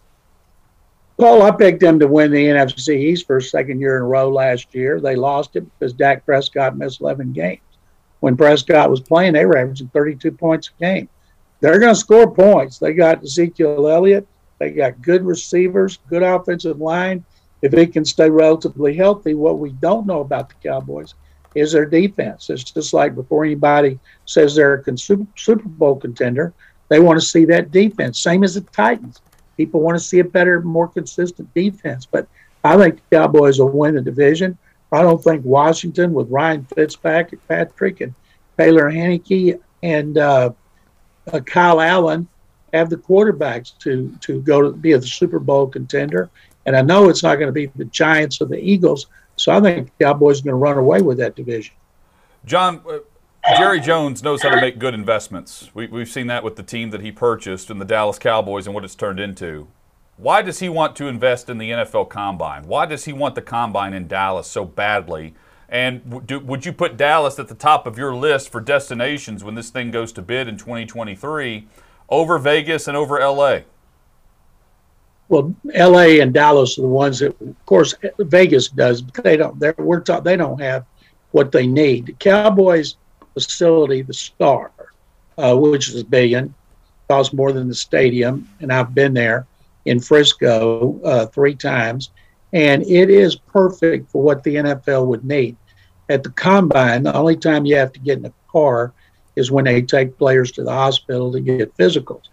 Paul, I picked them to win the NFC East for a second year in a row last year. They lost it because Dak Prescott missed 11 games. When Prescott was playing, they were averaging 32 points a game. They're going to score points. They got Ezekiel Elliott. They got good receivers, good offensive line. If it can stay relatively healthy, what we don't know about the Cowboys is their defense. It's just like before anybody says they're a Super Bowl contender, they want to see that defense. Same as the Titans. People want to see a better, more consistent defense. But I think the Cowboys will win the division. I don't think Washington with Ryan Fitzpatrick Patrick, and Taylor Heinicke and uh, uh, Kyle Allen have the quarterbacks to to go to be a Super Bowl contender. And I know it's not going to be the Giants or the Eagles, so I think the Cowboys are going to run away with that division. John, uh, Jerry Jones knows how to make good investments. We, we've seen that with the team that he purchased and the Dallas Cowboys and what it's turned into. Why does he want to invest in the NFL Combine? Why does he want the Combine in Dallas so badly? And do, would you put Dallas at the top of your list for destinations when this thing goes to bid in 2023 over Vegas and over LA? Well, L.A. and Dallas are the ones that, of course, Vegas does, but they don't. They're, we're ta- they don't have what they need. The Cowboys facility, the Star, uh, which is a billion, costs more than the stadium, and I've been there in Frisco uh, three times, and it is perfect for what the NFL would need. At the combine, the only time you have to get in a car is when they take players to the hospital to get physicals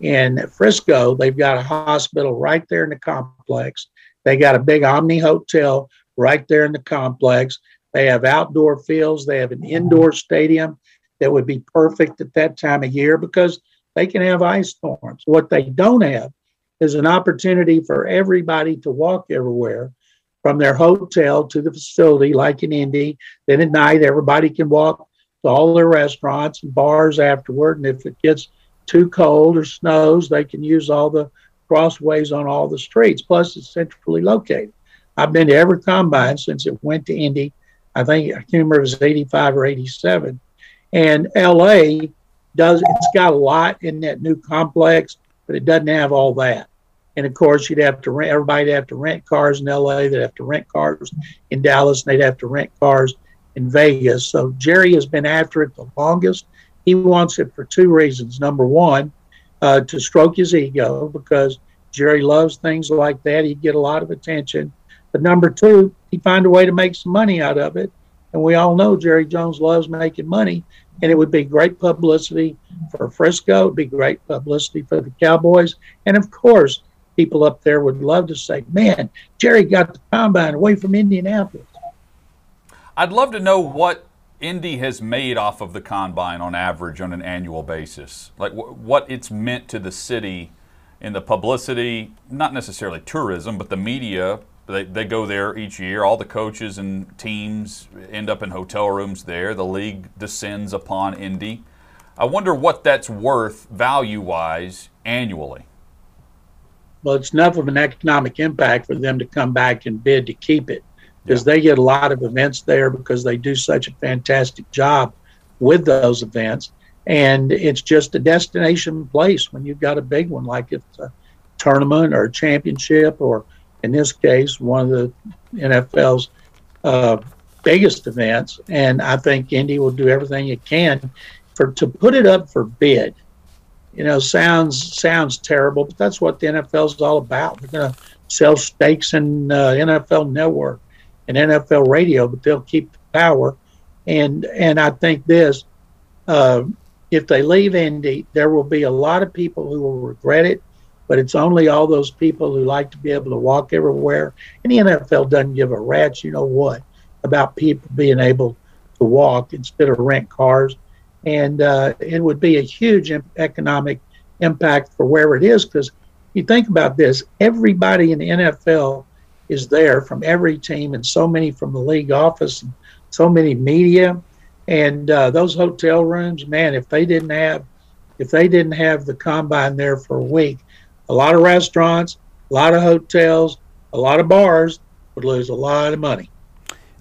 in Frisco, they've got a hospital right there in the complex. They got a big Omni Hotel right there in the complex. They have outdoor fields. They have an indoor stadium that would be perfect at that time of year because they can have ice storms. What they don't have is an opportunity for everybody to walk everywhere from their hotel to the facility, like in Indy. Then at night, everybody can walk to all their restaurants and bars afterward. And if it gets too cold or snows, they can use all the crossways on all the streets. Plus, it's centrally located. I've been to every combine since it went to Indy. I think I remember it was 85 or 87. And LA does, it's got a lot in that new complex, but it doesn't have all that. And of course, you'd have to rent, everybody'd have to rent cars in LA, they'd have to rent cars in Dallas, and they'd have to rent cars in Vegas. So Jerry has been after it the longest. He wants it for two reasons. Number one, uh, to stroke his ego because Jerry loves things like that. He'd get a lot of attention. But number two, he'd find a way to make some money out of it. And we all know Jerry Jones loves making money. And it would be great publicity for Frisco. It would be great publicity for the Cowboys. And of course, people up there would love to say, man, Jerry got the combine away from Indianapolis. I'd love to know what Indy has made off of the combine on average on an annual basis? Like wh- what it's meant to the city in the publicity, not necessarily tourism, but the media. They, they go there each year. All the coaches and teams end up in hotel rooms there. The league descends upon Indy. I wonder what that's worth value wise annually. Well, it's enough of an economic impact for them to come back and bid to keep it because they get a lot of events there because they do such a fantastic job with those events. And it's just a destination place when you've got a big one like it's a tournament or a championship, or in this case, one of the NFL's uh, biggest events. And I think Indy will do everything it can for to put it up for bid. You know, sounds sounds terrible, but that's what the NFL is all about. They're going to sell stakes in uh, NFL Network and NFL radio, but they'll keep the power. And and I think this, uh, if they leave Indy, there will be a lot of people who will regret it, but it's only all those people who like to be able to walk everywhere. And the NFL doesn't give a rat's, you know what, about people being able to walk instead of rent cars. And uh, it would be a huge economic impact for where it is because you think about this everybody in the NFL is there from every team and so many from the league office and so many media. And uh, those hotel rooms man if they didn't have if they didn't have the combine there for a week a lot of restaurants a lot of hotels a lot of bars would lose a lot of money.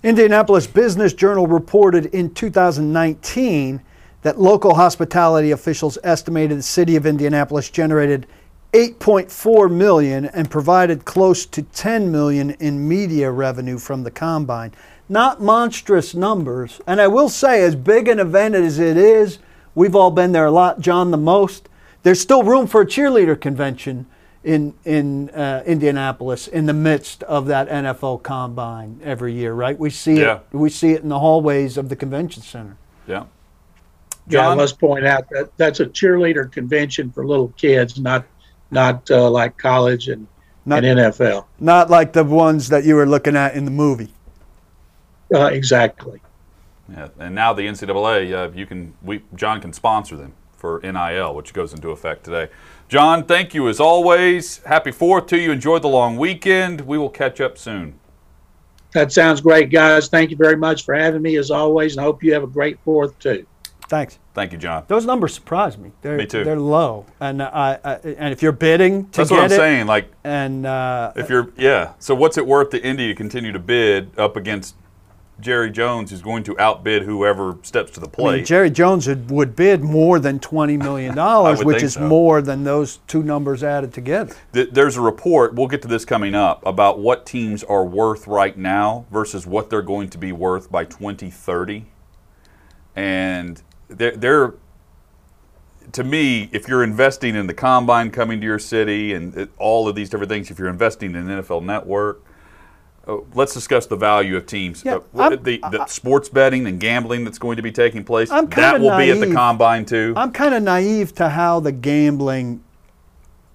Indianapolis business journal reported in 2019 that local hospitality officials estimated the city of indianapolis generated 8.4 million and provided close to 10 million in media revenue from the combine. Not monstrous numbers. And I will say, as big an event as it is, we've all been there a lot, John the most. There's still room for a cheerleader convention in in uh, Indianapolis in the midst of that NFL combine every year, right? We see yeah. it. We see it in the hallways of the convention center. Yeah. John? Yeah, let's point out that that's a cheerleader convention for little kids, not not uh, like college and, not, and NFL. Not like the ones that you were looking at in the movie. Uh, exactly. Yeah, and now the NCAA, uh, you can we John can sponsor them for NIL, which goes into effect today. John, thank you as always. Happy Fourth to you. Enjoy the long weekend. We will catch up soon. That sounds great, guys. Thank you very much for having me as always, and I hope you have a great Fourth too. Thanks. Thank you, John. Those numbers surprise me. They're, me too. They're low, and I, I and if you're bidding to that's get what I'm it, saying. Like, and uh, if you're yeah, so what's it worth to Indy to continue to bid up against Jerry Jones, who's going to outbid whoever steps to the plate? I mean, Jerry Jones would, would bid more than twenty million [laughs] dollars, which is so. more than those two numbers added together. There's a report. We'll get to this coming up about what teams are worth right now versus what they're going to be worth by 2030, and they're, they're to me, if you're investing in the combine coming to your city and all of these different things, if you're investing in NFL Network, uh, let's discuss the value of teams. Yeah, uh, the, the I, sports betting and gambling that's going to be taking place. That will naive. be at the combine too. I'm kind of naive to how the gambling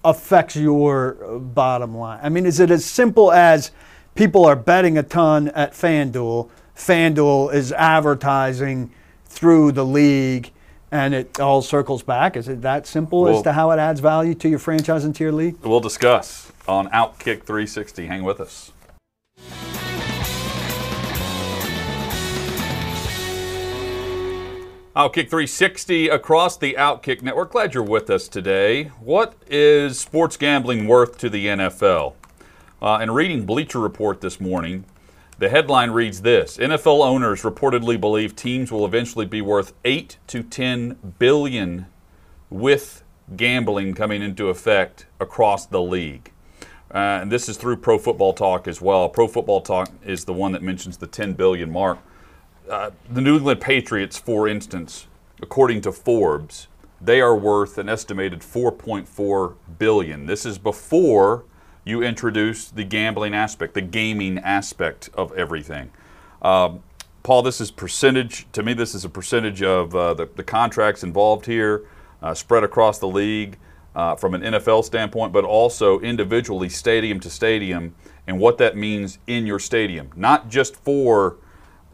affects your bottom line. I mean, is it as simple as people are betting a ton at FanDuel? FanDuel is advertising through the league and it all circles back. Is it that simple well, as to how it adds value to your franchise and to your league? We'll discuss on Outkick 360. Hang with us. Outkick 360 across the Outkick network. Glad you're with us today. What is sports gambling worth to the NFL? Uh, in reading Bleacher Report this morning, the headline reads this NFL owners reportedly believe teams will eventually be worth 8 to 10 billion with gambling coming into effect across the league. Uh, and this is through Pro Football Talk as well. Pro Football Talk is the one that mentions the 10 billion mark. Uh, the New England Patriots, for instance, according to Forbes, they are worth an estimated 4.4 billion. This is before you introduce the gambling aspect, the gaming aspect of everything. Um, Paul, this is percentage. To me, this is a percentage of uh, the, the, contracts involved here, uh, spread across the league uh, from an NFL standpoint, but also individually, stadium to stadium, and what that means in your stadium. Not just for,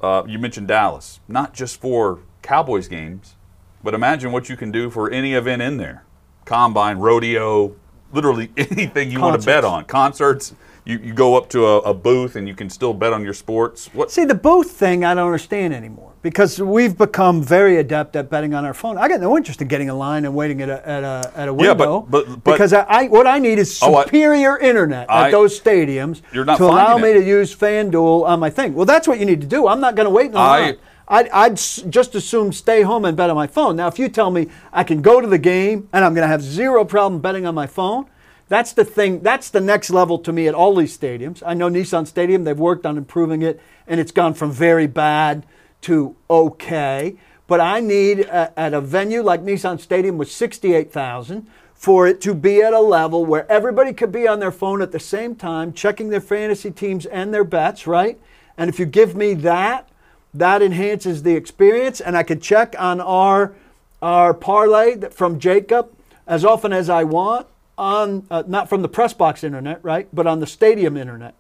uh, you mentioned Dallas, not just for Cowboys games, but imagine what you can do for any event in there combine, rodeo, literally [laughs] anything you Concerts. want to bet on. Concerts, you, you go up to a, a, booth and you can still bet on your sports. What? See, the booth thing I don't understand anymore because we've become very adept at betting on our phone. I got no interest in getting a line and waiting at a, at a, at a window. Yeah, but, but, but because I, I, what I need is superior oh, I, internet at I, those stadiums to allow me it. to use FanDuel on my thing. Well, that's what you need to do. I'm not going to wait in the line. I'd, I'd, just assume stay home and bet on my phone. Now, if you tell me I can go to the game and I'm going to have zero problem betting on my phone, that's the thing. That's the next level to me at all these stadiums. I know Nissan Stadium, they've worked on improving it, and it's gone from very bad to okay. But I need a, at a venue like Nissan Stadium with 68,000 for it to be at a level where everybody could be on their phone at the same time, checking their fantasy teams and their bets, right? And if you give me that, that enhances the experience, and I can check on our our parlay from Jacob as often as I want on uh, not from the press box internet, right, but on the stadium internet.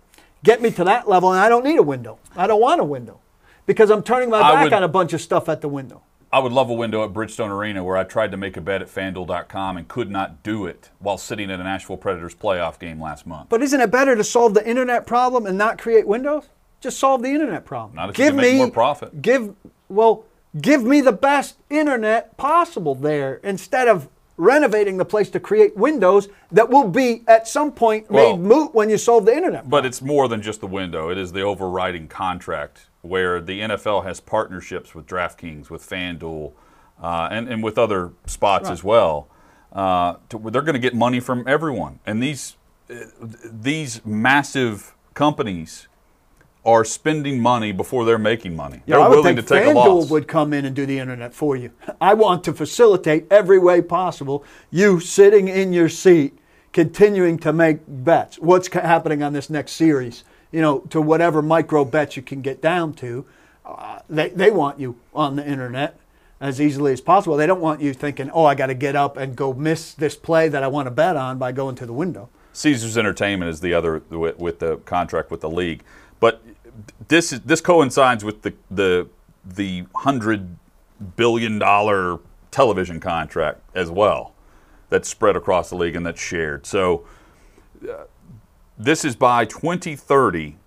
Get me to that level, and I don't need a window. I don't want a window because I'm turning my back would- on a bunch of stuff at the window. I would love a window at Bridgestone Arena where I tried to make a bet at FanDuel.com and could not do it while sitting at a Nashville Predators playoff game last month. But isn't it better to solve the internet problem and not create windows? Just solve the internet problem. Not if you can make more profit. Give well, give me the best internet possible there instead of renovating the place to create windows that will be at some point Well- made moot when you solve the internet. But it's more than just the window. It is the overriding contract where the NFL has partnerships with DraftKings, with FanDuel, uh, and, and with other spots as well. Uh, to, they're going to get money from everyone. And these, uh, these massive companies are spending money before they're making money. Yeah, they're willing to take a loss. FanDuel would come in and do the internet for you. I want to facilitate every way possible. You sitting in your seat, continuing to make bets. What's happening on this next series? You know, to whatever micro bets you can get down to. Uh, they, they want you on the internet as easily as possible. They don't want you thinking, oh, I got to get up and go miss this play that I want to bet on by going to the window. Caesars Entertainment is the other with the contract with the league, but this is this coincides with the the the hundred billion dollar television contract as well that's spread across the league and that's shared. So uh, this is by 2030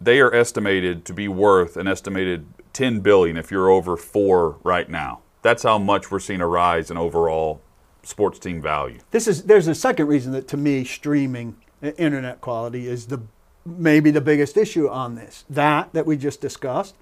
they are estimated to be worth an estimated 10 billion if you're over 4 right now. That's how much we're seeing a rise in overall sports team value. This is there's a second reason that to me streaming internet quality is the maybe the biggest issue on this. That that we just discussed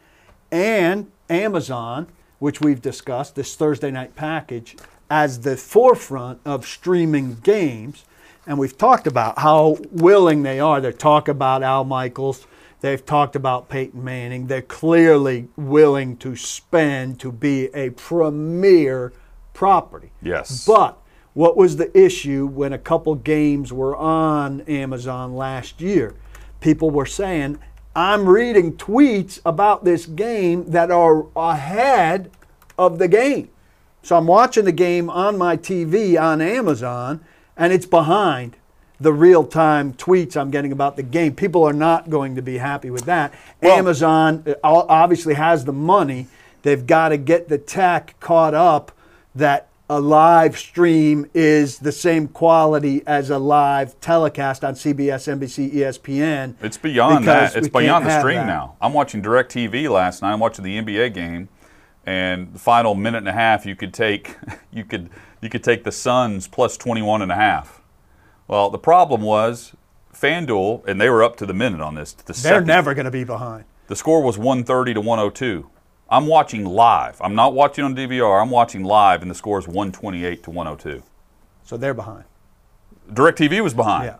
and Amazon, which we've discussed this Thursday night package as the forefront of streaming games and we've talked about how willing they are. They talk about Al Michaels. They've talked about Peyton Manning. They're clearly willing to spend to be a premier property. Yes. But what was the issue when a couple games were on Amazon last year? People were saying, I'm reading tweets about this game that are ahead of the game. So I'm watching the game on my TV on Amazon, and it's behind the real time tweets I'm getting about the game. People are not going to be happy with that. Well- Amazon uh, obviously has the money. They've got to get the tech caught up that a live stream is the same quality as a live telecast on CBS, NBC, ESPN. It's beyond that. It's beyond the stream that. now. I'm watching DirecTV last night. I'm watching the NBA game, and the final minute and a half, you could take, [laughs] you could, you could take the Suns plus 21 and a half. Well, the problem was FanDuel, and they were up to the minute on this. The, They're second, never going to be behind. the score was 130 to 102. I'm watching live. I'm not watching on DVR. I'm watching live, and the score is 128 to 102. So they're behind. DirecTV was behind. Yeah.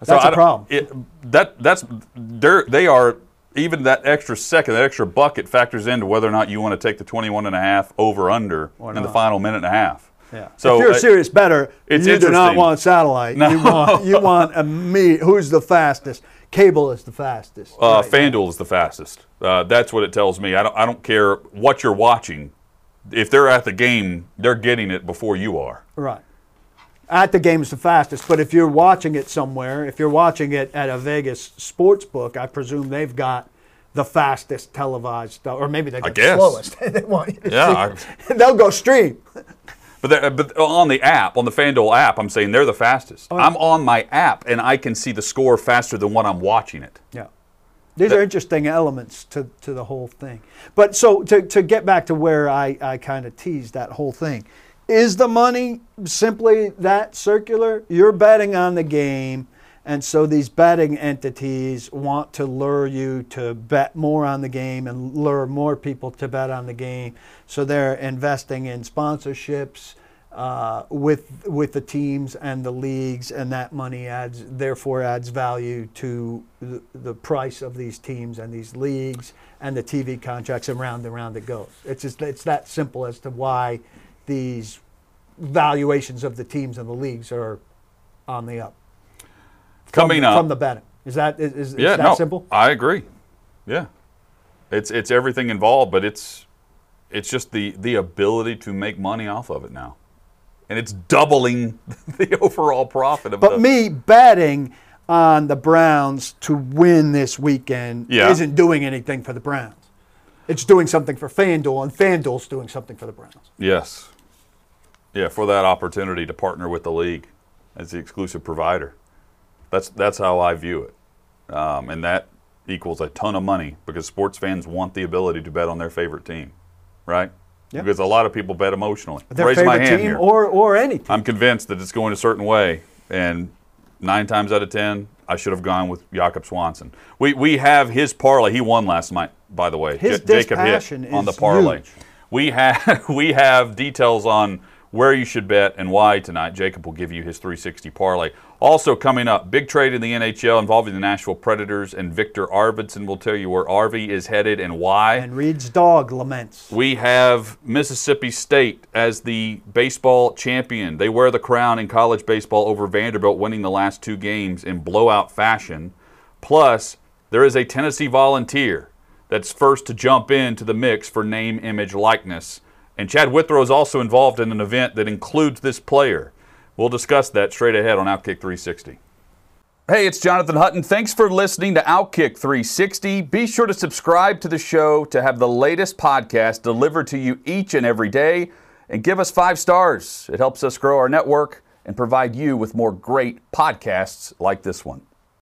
That's I a problem. It, that that's they are even that extra second, that extra bucket factors into whether or not you want to take the 21 and a half over under Or in the final minute and a half. Yeah. So if you're a serious better, you do not want satellite. You want you [laughs] want a me. Who's the fastest? Cable is the fastest. uh, Right. FanDuel is the fastest. Uh, that's what it tells me. I don't I don't care what you're watching. If they're at the game, they're getting it before you are. Right. At the game is the fastest, but if you're watching it somewhere, if you're watching it at a Vegas sports book, I presume they've got the fastest televised stuff, or maybe they got the slowest. [laughs] they want you to Yeah, see. [laughs] they'll go stream. But, but on the app, on the FanDuel app, I'm saying they're the fastest. Oh, I'm on my app and I can see the score faster than when I'm watching it. Yeah. These are interesting elements to, to the whole thing. But so to, to get back to where I, I kind of teased that whole thing, is the money simply that circular? You're betting on the game, and so these betting entities want to lure you to bet more on the game and lure more people to bet on the game. So they're investing in sponsorships uh, with with the teams and the leagues, and that money adds therefore adds value to the, the price of these teams and these leagues and the TV contracts, and round and round it goes. It's just it's that simple as to why these valuations of the teams and the leagues are on the up. From Coming up, from the betting. Is that is, is yeah, that no, simple? I agree. Yeah, it's it's everything involved, but it's it's just the the ability to make money off of it now, and it's doubling [laughs] the overall profit of But the. me betting on the Browns to win this weekend Yeah. isn't doing anything for the Browns. It's doing something for FanDuel, and FanDuel's doing something for the Browns. Yes. Yeah, for that opportunity to partner with the league as the exclusive provider. That's that's how I view it, um, and that equals a ton of money because sports fans want the ability to bet on their favorite team, right? Because a lot of people bet emotionally. Their Raise my hand team here. or or any team. I'm convinced that it's going a certain way, and nine times out of ten, I should have gone with Jakob Swanson. We we have his parlay. He won last night, by the way. His J- Jacob hit on the parlay. huge. We have [laughs] we have details on where you should bet and why tonight. Jacob will give you his 360 parlay. Also coming up, big trade in the NHL involving the Nashville Predators, and Viktor Arvidsson will tell you where Arvy is headed and why. and Reed's dog laments. We have Mississippi State as the baseball champion. They wear the crown in college baseball over Vanderbilt, winning the last two games in blowout fashion. Plus, there is a Tennessee volunteer that's first to jump into the mix for name, image, likeness. And Chad Withrow is also involved in an event that includes this player. We'll discuss that straight ahead on Outkick 360. Hey, it's Jonathan Hutton. Thanks for listening to Outkick 360. Be sure to subscribe to the show to have the latest podcast delivered to you each and every day. And give us five stars. It helps us grow our network and provide you with more great podcasts like this one.